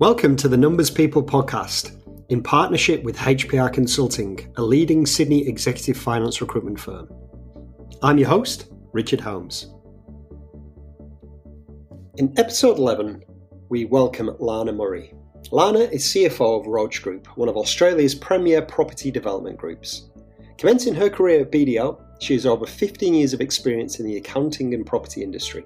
Welcome to the Numbers People podcast in partnership with HPR Consulting, a leading Sydney executive finance recruitment firm. I'm your host, Richard Holmes. In episode 11, we welcome Lana Murray. Lana is CFO of Roche Group, one of Australia's premier property development groups. Commencing her career at BDO, she has over 15 years of experience in the accounting and property industry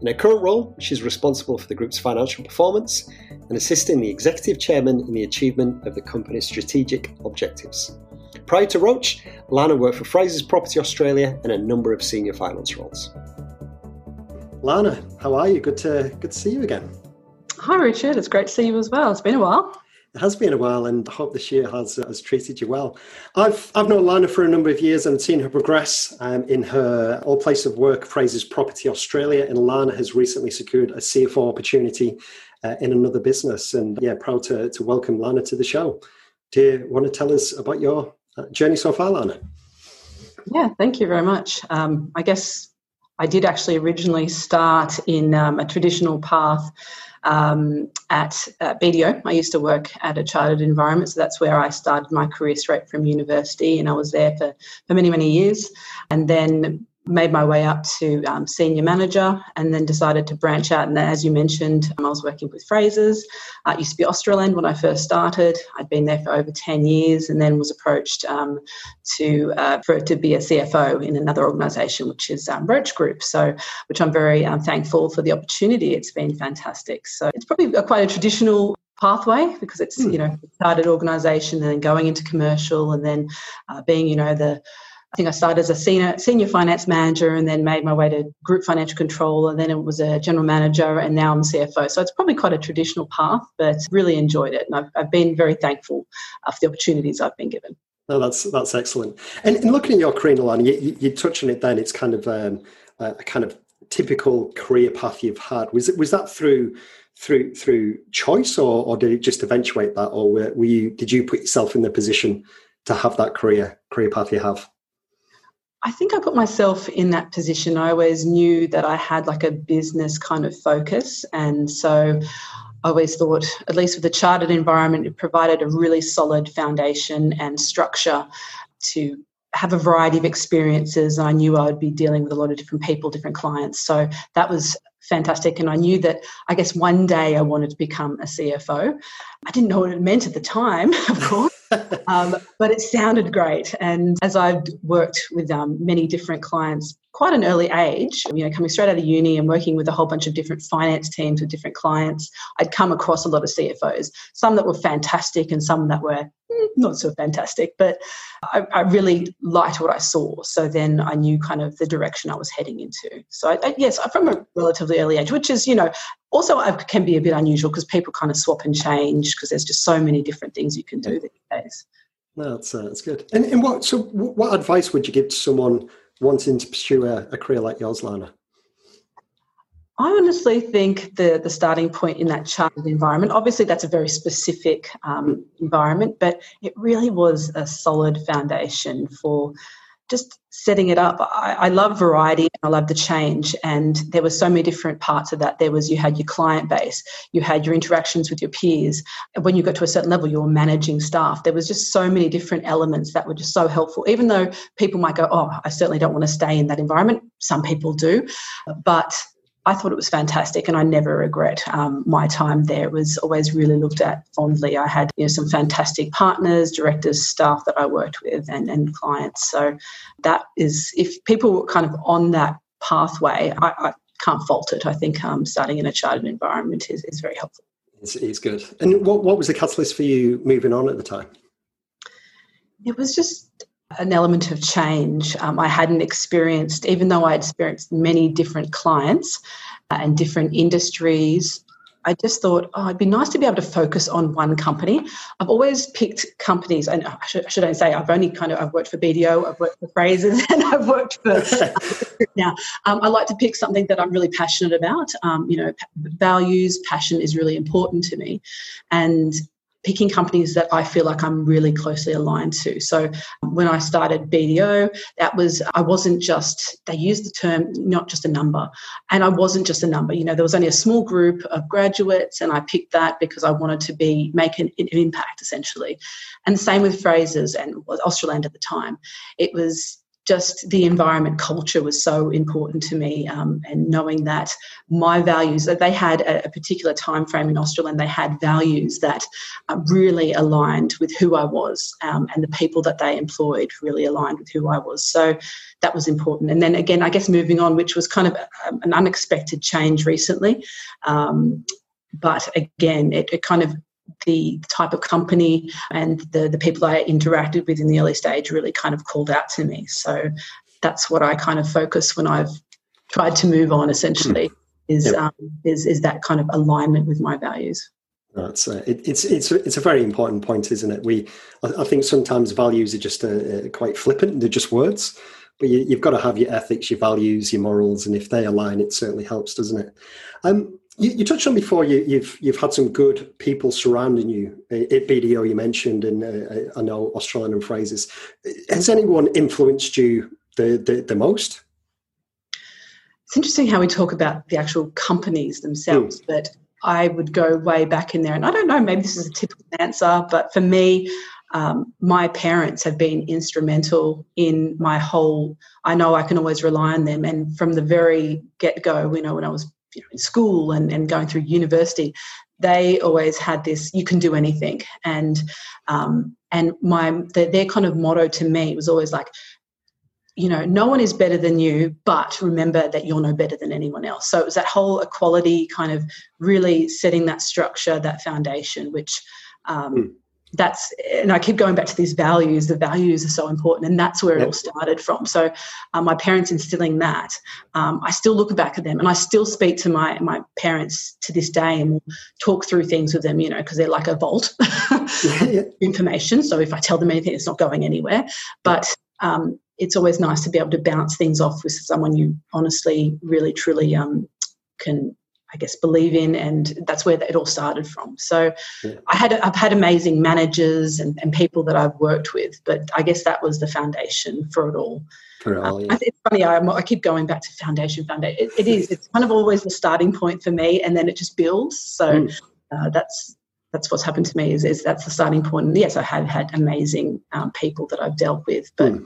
in her current role, she's responsible for the group's financial performance and assisting the executive chairman in the achievement of the company's strategic objectives. Prior to Roche, Lana worked for Frasers Property Australia in a number of senior finance roles. Lana, how are you? Good to good to see you again. Hi Richard, it's great to see you as well. It's been a while. It has been a while, and I hope this year has has treated you well. I've I've known Lana for a number of years and seen her progress um, in her old place of work, Frasers Property Australia, and Lana has recently secured a CFO opportunity uh, in another business. And yeah, proud to to welcome Lana to the show. Do you want to tell us about your uh, journey so far, Lana? Yeah, thank you very much. Um, I guess I did actually originally start in um, a traditional path um, at uh, BDO. I used to work at a chartered environment, so that's where I started my career straight from university, and I was there for, for many, many years. And then made my way up to um, senior manager and then decided to branch out. And as you mentioned, um, I was working with Frasers. Uh, it used to be Australand when I first started. I'd been there for over 10 years and then was approached um, to uh, for to be a CFO in another organisation, which is um, Roche Group. So, which I'm very um, thankful for the opportunity. It's been fantastic. So, it's probably a, quite a traditional pathway because it's hmm. you know started organisation and then going into commercial and then uh, being you know the I think I started as a senior senior finance manager and then made my way to group financial controller. And then it was a general manager, and now I'm CFO. So it's probably quite a traditional path, but really enjoyed it, and I've, I've been very thankful for the opportunities I've been given. That's that's excellent. And, and looking at your career, Alana, you, you, you touched on it. Then it's kind of um, a kind of typical career path you've had. Was it was that through through through choice, or, or did it just eventuate that, or were, were you did you put yourself in the position to have that career career path you have? I think I put myself in that position. I always knew that I had like a business kind of focus. And so I always thought, at least with the chartered environment, it provided a really solid foundation and structure to have a variety of experiences. I knew I would be dealing with a lot of different people, different clients. So that was fantastic. And I knew that I guess one day I wanted to become a CFO. I didn't know what it meant at the time, of course um, but it sounded great. And as I've worked with um, many different clients quite an early age, you know, coming straight out of uni and working with a whole bunch of different finance teams with different clients, I'd come across a lot of CFOs, some that were fantastic and some that were not so fantastic, but I, I, really liked what I saw. So then I knew kind of the direction I was heading into. So I, I, yes, from a relatively early age, which is, you know, also can be a bit unusual because people kind of swap and change because there's just so many different things you can do these days. No, that's, uh, that's good. And, and what, so what advice would you give to someone wanting to pursue a, a career like yours, Lana? I honestly think the, the starting point in that chartered environment, obviously that's a very specific um, environment, but it really was a solid foundation for just setting it up. I, I, love variety and I love the change. And there were so many different parts of that. There was you had your client base, you had your interactions with your peers. When you got to a certain level, you were managing staff. There was just so many different elements that were just so helpful. Even though people might go, Oh, I certainly don't want to stay in that environment. Some people do. But I thought it was fantastic, and I never regret um, my time there. It was always really looked at fondly. I had you know some fantastic partners, directors, staff that I worked with, and, and clients. So that is, if people were kind of on that pathway, I, I can't fault it. I think um, starting in a chartered environment is, is very helpful. It's, it's good. And what, what was the catalyst for you moving on at the time? It was just an element of change um, I hadn't experienced, even though I experienced many different clients uh, and different industries. I just thought, oh, it'd be nice to be able to focus on one company. I've always picked companies, and I should, should I say, I've only kind of I've worked for BDO, I've worked for Frasers, and I've worked for now. Um, I like to pick something that I'm really passionate about. Um, you know, values, passion is really important to me, and picking companies that I feel like I'm really closely aligned to. So um, when I started BDO, that was, I wasn't just, they used the term not just a number. And I wasn't just a number. You know, there was only a small group of graduates, and I picked that because I wanted to be, make an, an impact essentially. And the same with Frasers and Australand at the time. It was, just the environment culture was so important to me um, and knowing that my values that they had a, a, particular time frame in australia and they had values that uh, really aligned with who i was um, and the people that they employed really aligned with who i was. So that was important. And then again i guess moving on which was kind of a, an unexpected change recently um, but again it, it kind of the type of company and the, the people I interacted with in the early stage really kind of called out to me. So that's what I kind of focus when I've tried to move on essentially mm. is, yep. um, is, is that kind of alignment with my values. That's uh, it, it's it's it's a very important point, isn't it? We I, I think sometimes values are just uh, uh, quite flippant; they're just words. But you, have got to have your ethics, your values, your morals, and if they align, it certainly helps, doesn't it? Um, you, you, touched on before you, have you've, you've had some good people surrounding you. At BDO, you mentioned, and uh, I know Australand and Frasers. Has anyone influenced you the, the, the, most? It's interesting how we talk about the actual companies themselves, mm. but I would go way back in there. And I don't know, maybe this is a typical answer, but for me, um, my parents have been instrumental in my whole. I know I can always rely on them, and from the very get go, you know, when I was you know, in school and, and going through university, they always had this you can do anything. And um, and my the, their kind of motto to me was always like you know no one is better than you but remember that you're no better than anyone else. So it was that whole equality kind of really setting that structure that foundation which um, mm that's and i keep going back to these values the values are so important and that's where it all started from. So um, my parents instilling that um, i still look back at them and i still speak to my my parents to this day and talk through things with them you know because they're like a vault yeah. information. So if i tell them anything it's not going anywhere. But um, it's always nice to be able to bounce things off with someone you honestly really truly um, can I guess believe in, and that's where it all started from. So, yeah. I had I've had amazing managers and, and people that I've worked with, but I guess that was the foundation for it all. For it all, um, yeah. It's funny. I, I, keep going back to foundation, foundation. It, it is. It's kind of always the starting point for me, and then it just builds. So mm. uh, that's that's what's happened to me. Is, is that's the starting point. And yes, I have had amazing um, people that I've dealt with, but mm.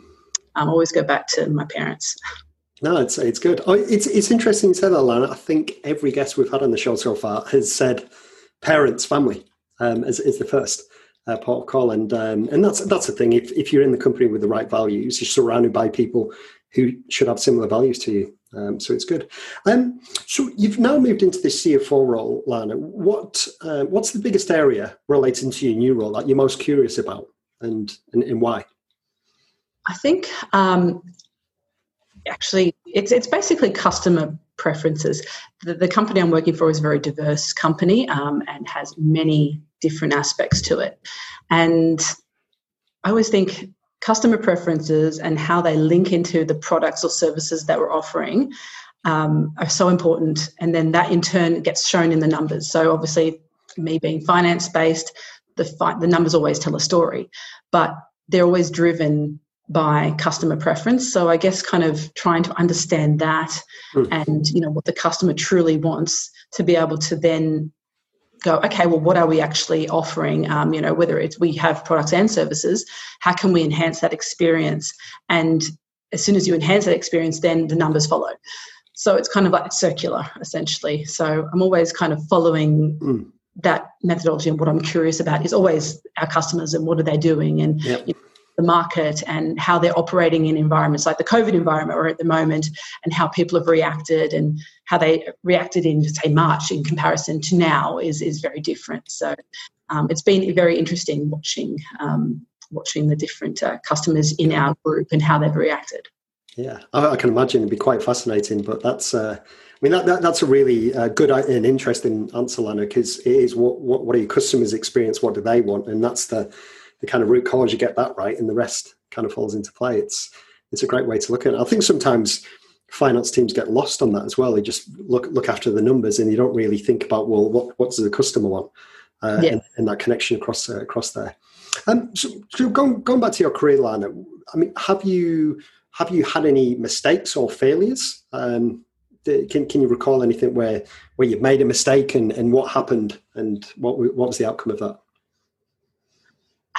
um, I always go back to my parents. No, it's it's good. Oh, it's it's interesting you say that, Lana. I think every guest we've had on the show so far has said parents, family um, is, is the first uh, port of call, and um, and that's that's the thing. If if you're in the company with the right values, you're surrounded by people who should have similar values to you. Um, so it's good. Um, so you've now moved into this CFO role, Lana. What uh, what's the biggest area relating to your new role that you're most curious about, and and, and why? I think um, actually it's it's basically customer preferences. The, the, company I'm working for is a very diverse company um, and has many different aspects to it. And I always think customer preferences and how they link into the products or services that we're offering um, are so important. And then that in turn gets shown in the numbers. So obviously, me being finance based, the fi- the numbers always tell a story, but they're always driven by customer preference. So I guess kind of trying to understand that mm. and you know what the customer truly wants to be able to then go, okay, well, what are we actually offering? Um, you know, whether it's we have products and services, how can we enhance that experience? And as soon as you enhance that experience, then the numbers follow. So it's kind of like circular, essentially. So I'm always kind of following mm. that methodology, and what I'm curious about is always our customers and what are they doing, and yep. you know, the market and how they're operating in environments like the COVID environment we're at the moment, and how people have reacted and how they reacted in, say, March in comparison to now is is very different. So um, it's been very interesting watching um, watching the different uh, customers in our group and how they've reacted. Yeah, I, I can imagine it'd be quite fascinating. But that's, uh, I mean, that, that that's a really uh, good and interesting answer, Lana, because it is what, what what are your customers' experience? What do they want? And that's the the kind of root cause, you get that right, and the rest kind of falls into play. It's it's a great way to look at it. I think sometimes finance teams get lost on that as well. They just look look after the numbers and you don't really think about well, what what does the customer want? uh, yeah. and, and, that connection across uh, across there. Um, so, so going, going back to your career, Lana, I mean, have you have you had any mistakes or failures? Um, can can you recall anything where where you've made a mistake and, and what happened and what what was the outcome of that?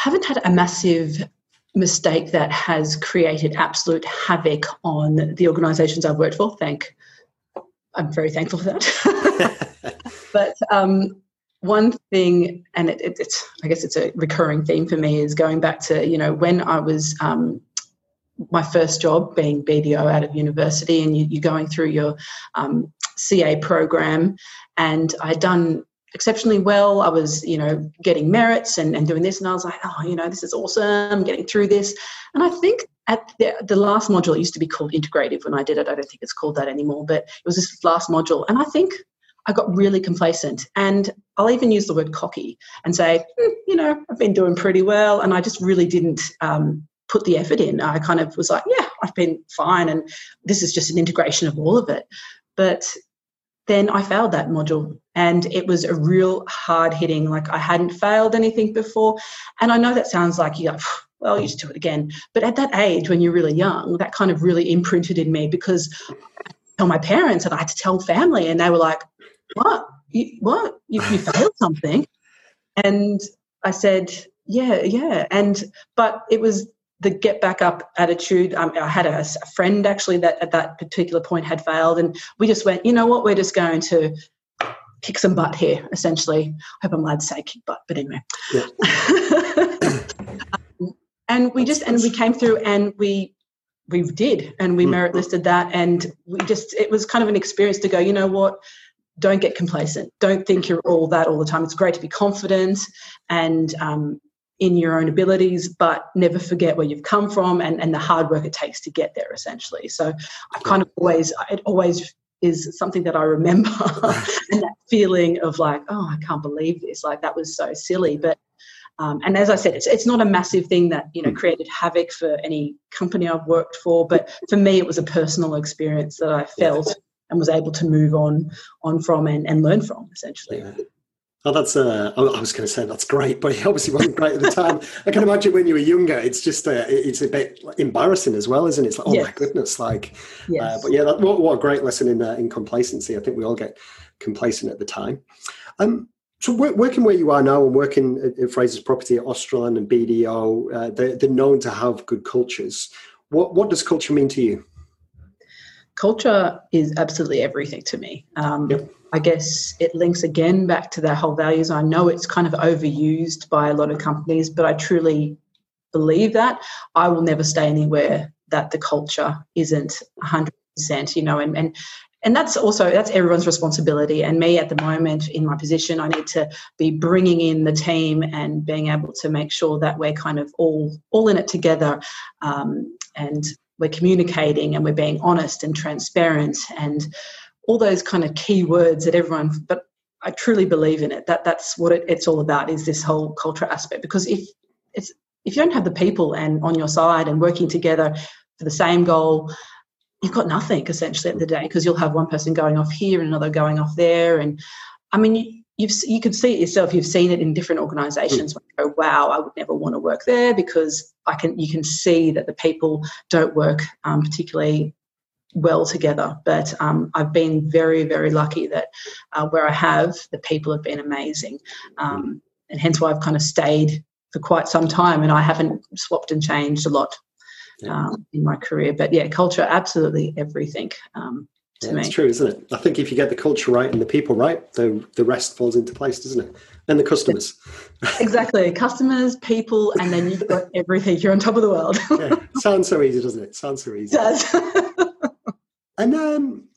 I haven't had a massive mistake that has created absolute havoc on the organisations I've worked for. Thank, I'm very thankful for that. but um, one thing, and it, it, it's I guess it's a recurring theme for me, is going back to you know when I was um, my first job being BDO out of university, and you, are going through your um, CA program, and I'd done exceptionally well. I was, you know, getting merits and, and doing this, and I was like, oh, you know, this is awesome, getting through this. And I think at the, the last module, it used to be called integrative when I did it. I don't think it's called that anymore, but it was this last module, and I think I got really complacent. And I'll even use the word cocky and say, mm, you know, I've been doing pretty well. And I just really didn't um, put the effort in. I kind of was like, yeah, I've been fine, and this is just an integration of all of it. But then I failed that module, and it was a real hard hitting. Like I hadn't failed anything before, and I know that sounds like you go, well, you just do it again. But at that age, when you're really young, that kind of really imprinted in me because I tell my parents and I had to tell family, and they were like, "What? You, what? You, you failed something?" And I said, "Yeah, yeah." And but it was the get back up attitude. Um, I had a, a, friend actually that at that particular point had failed, and we just went, you know what, we're just going to kick some butt here, essentially. I hope I'm allowed to say kick butt, but anyway. Yeah. um, and we just and we came through and we we did and we mm. merit listed that and we just it was kind of an experience to go you know what don't get complacent don't think you're all that all the time it's great to be confident and um, in your own abilities, but never forget where you've come from and, and the hard work it takes to get there, essentially. So I kind of always, it always is something that I remember and that feeling of like, oh, I can't believe this. Like that was so silly. But um, and as I said, it's, it's not a massive thing that you know hmm. created havoc for any company I've worked for, but for me, it was a personal experience that I felt and was able to move on on from and, and learn from essentially. Yeah. Oh, that's uh, I was going to say that's great, but it obviously wasn't great at the time. I can imagine when you were younger, it's just uh, it's a bit embarrassing as well, isn't it? It's like, oh yes. my goodness, like. Uh, yes. Uh, but yeah, that, what, what, a great lesson in uh, in complacency. I think we all get complacent at the time. Um, so working where you are now and working at, at Frasers Property at Australand and BDO, uh, they're, they're known to have good cultures. What what does culture mean to you? Culture is absolutely everything to me. Um, yep I guess it links again back to that whole values. I know it's kind of overused by a lot of companies, but I truly believe that. I will never stay anywhere that the culture isn't 100%, you know, and, and and that's also that's everyone's responsibility and me at the moment in my position i need to be bringing in the team and being able to make sure that we're kind of all all in it together um, and we're communicating and we're being honest and transparent and all those kind of key words that everyone but i truly believe in it. That that's what it, it's all about is this whole culture aspect. Because if it's if you don't have the people and on your side and working together for the same goal you've got nothing essentially at the day because you'll have one person going off here and another going off there. And i mean you, you've you can see it yourself. You've seen it in different organizations mm. go wow i would never want to work there because i can you can see that the people don't work um, particularly well together. But um, I've been very, very lucky that uh, where I have, the people have been amazing. Um, and hence why I've kind of stayed for quite some time and I haven't swapped and changed a lot um, in my career. But yeah, culture, absolutely everything. Um, yeah, It's true, isn't it? I think if you get the culture right and the people right, the the rest falls into place, doesn't it? And the customers. exactly, customers, people, and then you've got everything. You're on top of the world. yeah. Sounds so easy, doesn't it? Sounds so easy. It does. And um,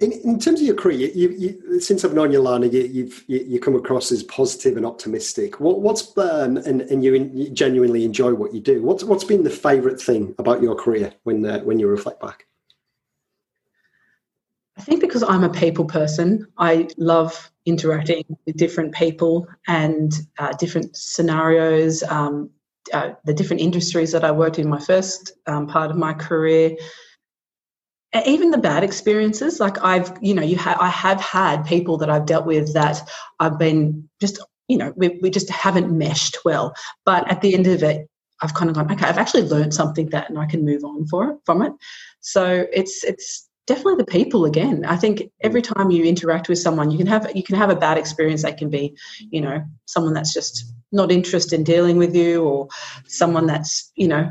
in, in, terms of your career, you, you, since I've known you, Lana, you, you've you, come across as positive and optimistic. What, what's um, and, and you, in, you, genuinely enjoy what you do. What's what's been the favourite thing about your career when uh, when you reflect back? I think because I'm a people person, I love interacting with different people and uh, different scenarios. Um, uh, the different industries that I worked in my first um, part of my career even the bad experiences like i've you know you ha- i have had people that i've dealt with that i've been just you know, we, we just haven't meshed well. But at the end of it, I've kind of gone, okay, I've actually learned something that, and I can move on for it, from it. So it's it's definitely the people again. I think every time you interact with someone, you can have you can have a bad experience. They can be, you know, someone that's just not interested in dealing with you, or someone that's you know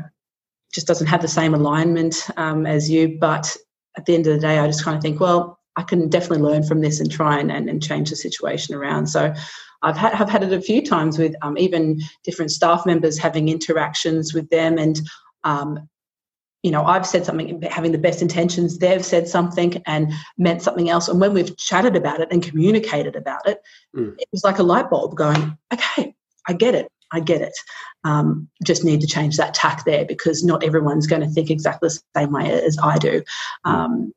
just doesn't have the same alignment um, as you. But at the end of the day, I just kind of think, well, I can definitely learn from this and try and, and, and change the situation around. So I've had, have had it a few times with um, even different staff members having interactions with them and um, you know i've said something having the best intentions they've said something and meant something else and when we've chatted about it and communicated about it mm. it was like a light bulb going okay i get it i get it um, just need to change that tack there because not everyone's going to think exactly the same way as i do hmm. um,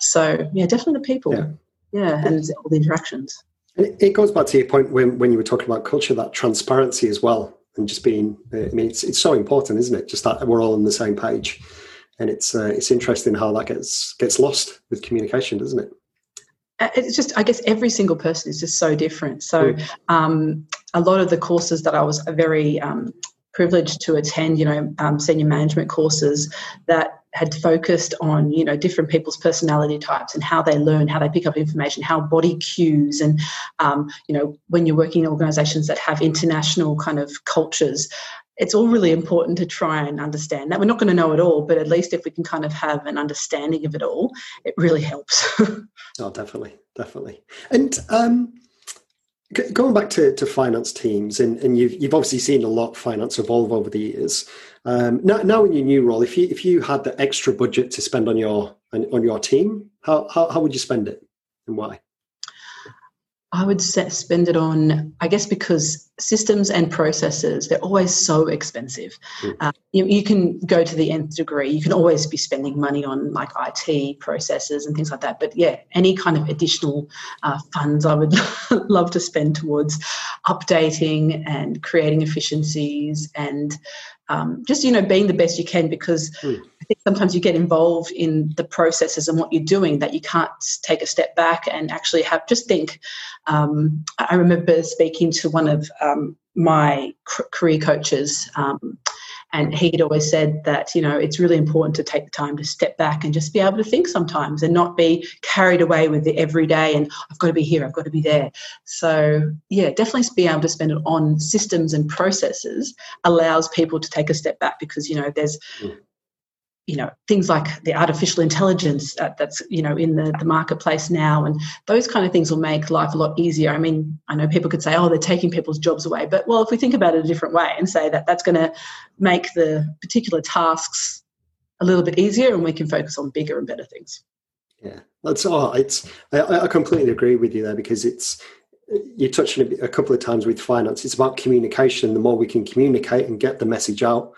so yeah definitely the people yeah, yeah and all the interactions And it goes back to your point when, when you were talking about culture, that transparency as well, and just being. Uh, I mean, it's it's so important, isn't it? Just that we're all on the same page, and it's uh, it's interesting how that gets gets lost with communication, doesn't it? Uh, it's just, I guess, every single person is just so different. So, mm. um, a lot of the courses that I was very um, privileged to attend, you know, um, senior management courses that had focused on you know different people's personality types and how they learn how they pick up information how body cues and um, you know when you're working in organizations that have international kind of cultures it's all really important to try and understand that. We're not going to know it all but at least if we can kind of have an understanding of it all it really helps. Oh definitely definitely. And um Going back to, to finance teams, and, and you've, you've obviously seen a lot finance evolve over the years. Um, now, now in your new role, if you if you had the extra budget to spend on your on your team, how, how, how would you spend it and why? I would set, spend it on, I guess, because systems and processes, they're always so expensive. Mm. Uh, you, you, can go to the nth degree. You can always be spending money on like IT processes and things like that. But yeah, any kind of additional uh, funds I would love to spend towards updating and creating efficiencies and um, just you know being the best you can because mm. I think sometimes you get involved in the processes and what you're doing that you can't take a step back and actually have just think. Um, I remember speaking to one of um, my career coaches um, and he'd always said that, you know, it's really important to take the time to step back and just be able to think sometimes and not be carried away with the everyday and I've got to be here, I've got to be there. So, yeah, definitely be able to spend it on systems and processes allows people to take a step back because, you know, there's mm you know things like the artificial intelligence uh, that's you know in the, the marketplace now and those kind of things will make life a lot easier. I mean i know people could say oh they're taking people's jobs away but well if we think about it a different way and say that that's going to make the particular tasks a little bit easier and we can focus on bigger and better things. Yeah. That's all it's i, I completely agree with you there because it's you touched on it a couple of times with finance. It's about communication. The more we can communicate and get the message out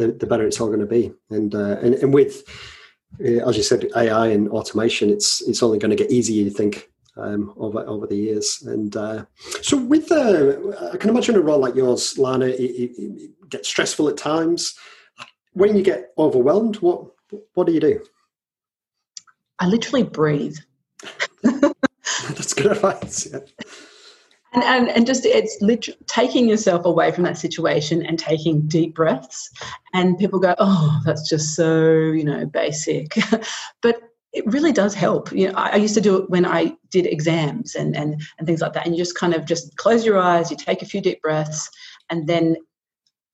the, the better it's all going to be. And, uh, and and with uh, as you said, AI and automation, it's it's only going to get easier. You think um, over over the years. And uh, so, with uh, I can imagine a role like yours, Lana, it, it, it gets stressful at times. When you get overwhelmed, what what do you do? I literally breathe. That's good advice. Yeah and, and, and just it's literally taking yourself away from that situation and taking deep breaths. And people go oh that's just so you know basic. But it really does help. You know I, I, used to do it when i did exams and, and and things like that. And you just kind of just close your eyes you take a few deep breaths and then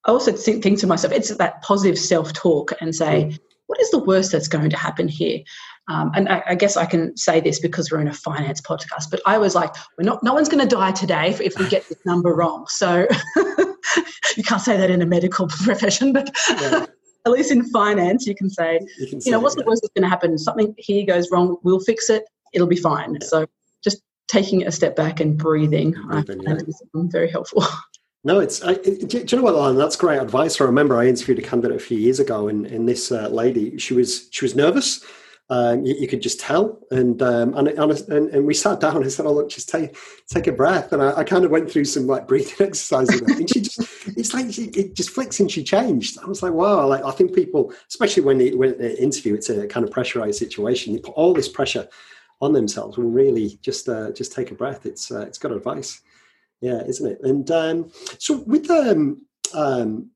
i also think, think to myself it's that positive self-talk and say what is the worst that's going to happen here um, and I, I, guess I can say this because we're in a finance podcast, but I was like, we're not, no one's going to die today if, if, we get this number wrong. So you can't say that in a medical profession, but yeah. at least in finance, you can say, you, can you know, what's the worst that's going to happen? Something here goes wrong, we'll fix it, it'll be fine. Yeah. So just taking a step back and breathing, breathing I find yeah. very helpful. No, it's. I, do, you know what, Alan? That's great advice. I remember I interviewed a candidate a few years ago, and, and this uh, lady, she was she was nervous um, you, you, could just tell. And, um, and, and, and we sat down and said, "Oh look, just take take a breath." And I, I kind of went through some like breathing exercises, and she just it's like she, it just flicks and she changed. I was like, "Wow!" Like I think people, especially when they when they interview, it's a kind of pressurized situation. You put all this pressure on themselves. Will really just uh, just take a breath. It's uh, it's good advice. Yeah, isn't it? And um, so with um, um,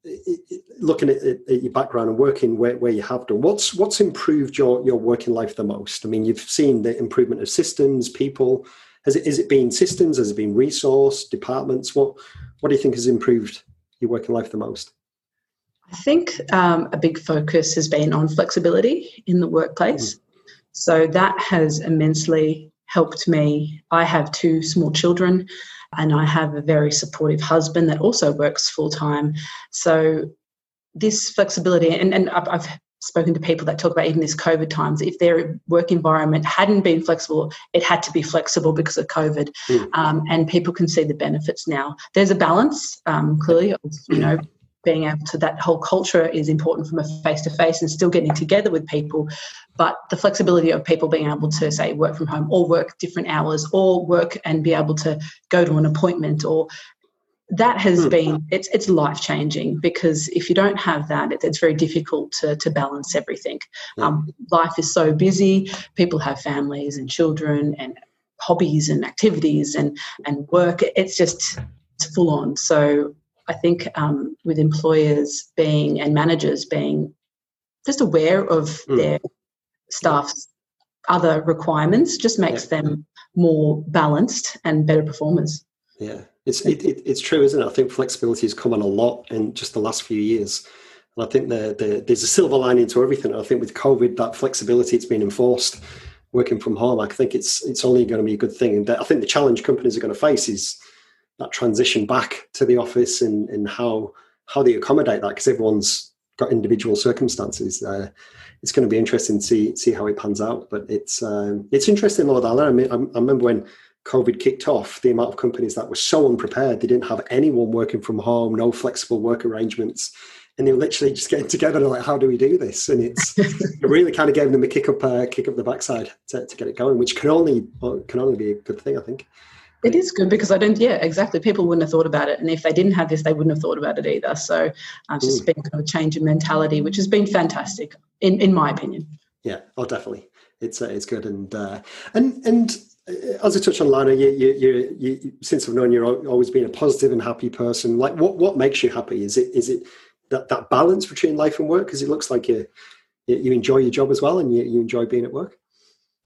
looking at, at, your background and working where, where you have done, what's what's improved your your working life the most? I mean, you've seen the improvement of systems, people. Has it is it been systems? Has it been resource departments? What what do you think has improved your working life the most? I think um, a big focus has been on flexibility in the workplace. Mm. So that has immensely helped me. I have two small children and I have a very supportive husband that also works full time. So this flexibility, and, and I've spoken to people that talk about even this COVID times, if their work environment hadn't been flexible, it had to be flexible because of COVID. Mm. Um, and people can see the benefits now. There's a balance, um, clearly, you know, being able to that whole culture is important from a face to face and still getting together with people but the flexibility of people being able to say work from home or work different hours or work and be able to go to an appointment or that has hmm. been it's it's life changing because if you don't have that it, it's very difficult to, to balance everything. Um, life is so busy people have families and children and hobbies and activities and and work it's just it's full on. So I think um, with employers being and managers being just aware of mm. their staff's other requirements just makes yeah. them more balanced and better performers. Yeah, it's it, it, it's true, isn't it? I think flexibility has come on a lot in just the last few years. And I think the, the, there's a silver lining to everything. I think with COVID, that flexibility it's been enforced, working from home. I think it's it's only going to be a good thing. And I think the challenge companies are going to face is that transition back to the office and, and how how they accommodate that because everyone's got individual circumstances. Uh, it's going to be interesting to see see how it pans out. But it's um, it's interesting, Lord Alan. I, mean, I, I remember when COVID kicked off, the amount of companies that were so unprepared. They didn't have anyone working from home, no flexible work arrangements. And they were literally just getting together and like, how do we do this? And it's it really kind of gave them a kick up, uh, kick up the backside to, to get it going, which can only can only be a good thing, I think. It is good because I don't, yeah, exactly. People wouldn't have thought about it. And if they didn't have this, they wouldn't have thought about it either. So uh, just been kind of a change in mentality, which has been fantastic, in, in my opinion. Yeah, oh, definitely. It's, uh, it's good. And, uh, and, and, uh, as I touched on, Lana, you, you, you, you, since I've known you, have always been a positive and happy person. Like, what, what makes you happy? Is it is it that, that balance between life and work? Because it looks like you you enjoy your job as well, and you, you enjoy being at work.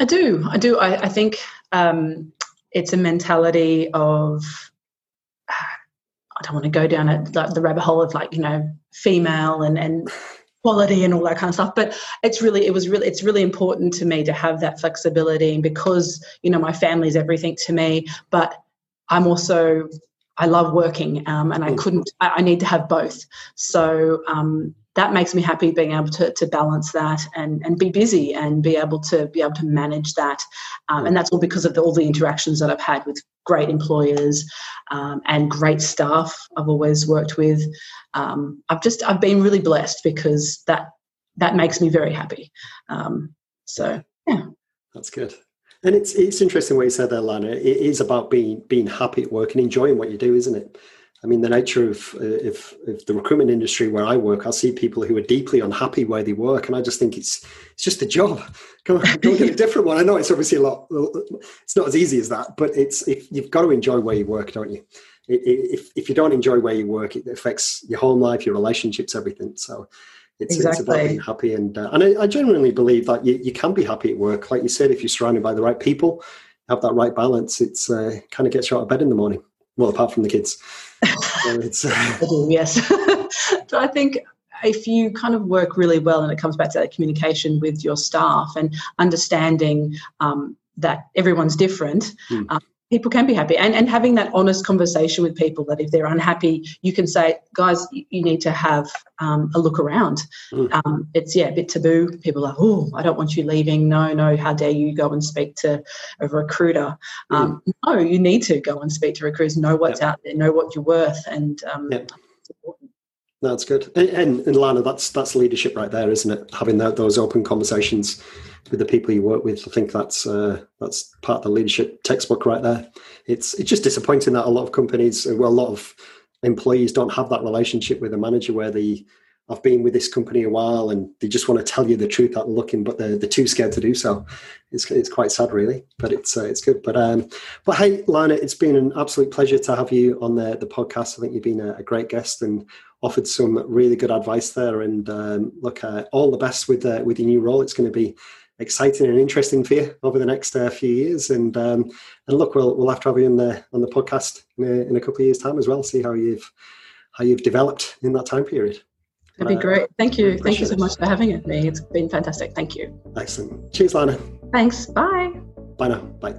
I do. I do. I, I think um, it's a mentality of I don't want to go down at the, rabbit hole of like you know female and and quality and all that kind of stuff but it's really it was really it's really important to me to have that flexibility and because you know my family is everything to me but i'm also i love working um, and i mm. couldn't I, I, need to have both so um, that makes me happy being able to, to balance that and, and be busy and be able to be able to manage that. Um, and that's all because of the, all the interactions that I've had with great employers um, and great staff I've always worked with. Um, I've just I've been really blessed because that that makes me very happy. Um, so yeah, that's good. And it's it's interesting what you said there, Lana. It is about being being happy at work and enjoying what you do, isn't it? I mean, the nature of uh, if, if the recruitment industry where I work, I see people who are deeply unhappy where they work, and I just think it's it's just a job. Go, go get a different one. I know it's obviously a lot. It's not as easy as that, but it's if you've got to enjoy where you work, don't you? If if you don't enjoy where you work, it affects your home life, your relationships, everything. So. It's, exactly. it's about being happy, and uh, and I, I genuinely believe that you, you can be happy at work. Like you said, if you're surrounded by the right people, have that right balance, it's uh, kind of gets you out of bed in the morning. Well, apart from the kids. So uh... I do, yes. so I think if you kind of work really well and it comes back to that communication with your staff and understanding um, that everyone's different, mm. um, people can be happy. And, and having that honest conversation with people that if they're unhappy you can say guys you need to have um, a look around. Mm. um, it's yeah a bit taboo. People are oh i don't want you leaving. No no how dare you go and speak to a recruiter? Mm. um, no you need to go and speak to recruiters know what's yep. out there know what you're worth and um, yep. that's good. And, and, and lana that's that's leadership right there isn't it? Having that, those open conversations with the people you work with. I think that's uh, that's part of the leadership textbook right there. It's it's just disappointing that a lot of companies, well, a lot of employees don't have that relationship with a manager where they I've been with this company a while and they just want to tell you the truth out looking, but they're, they're too scared to do so. It's, it's quite sad, really, but it's uh, it's good. But um, but hey, Lana, it's been an absolute pleasure to have you on the, the podcast. I think you've been a, a great guest and offered some really good advice there. And um, look, uh, all the best with uh, with your new role. It's going to be exciting and interesting for you over the next uh, few years. And um, and look, we'll we'll have to have you on the on the podcast in a, in a couple of years' time as well. See how you've how you've developed in that time period. That'd be great. Thank you. Thank you so much for having me. It's been fantastic. Thank you. Excellent. Cheers, Lana. Thanks. Bye. Bye now. Bye.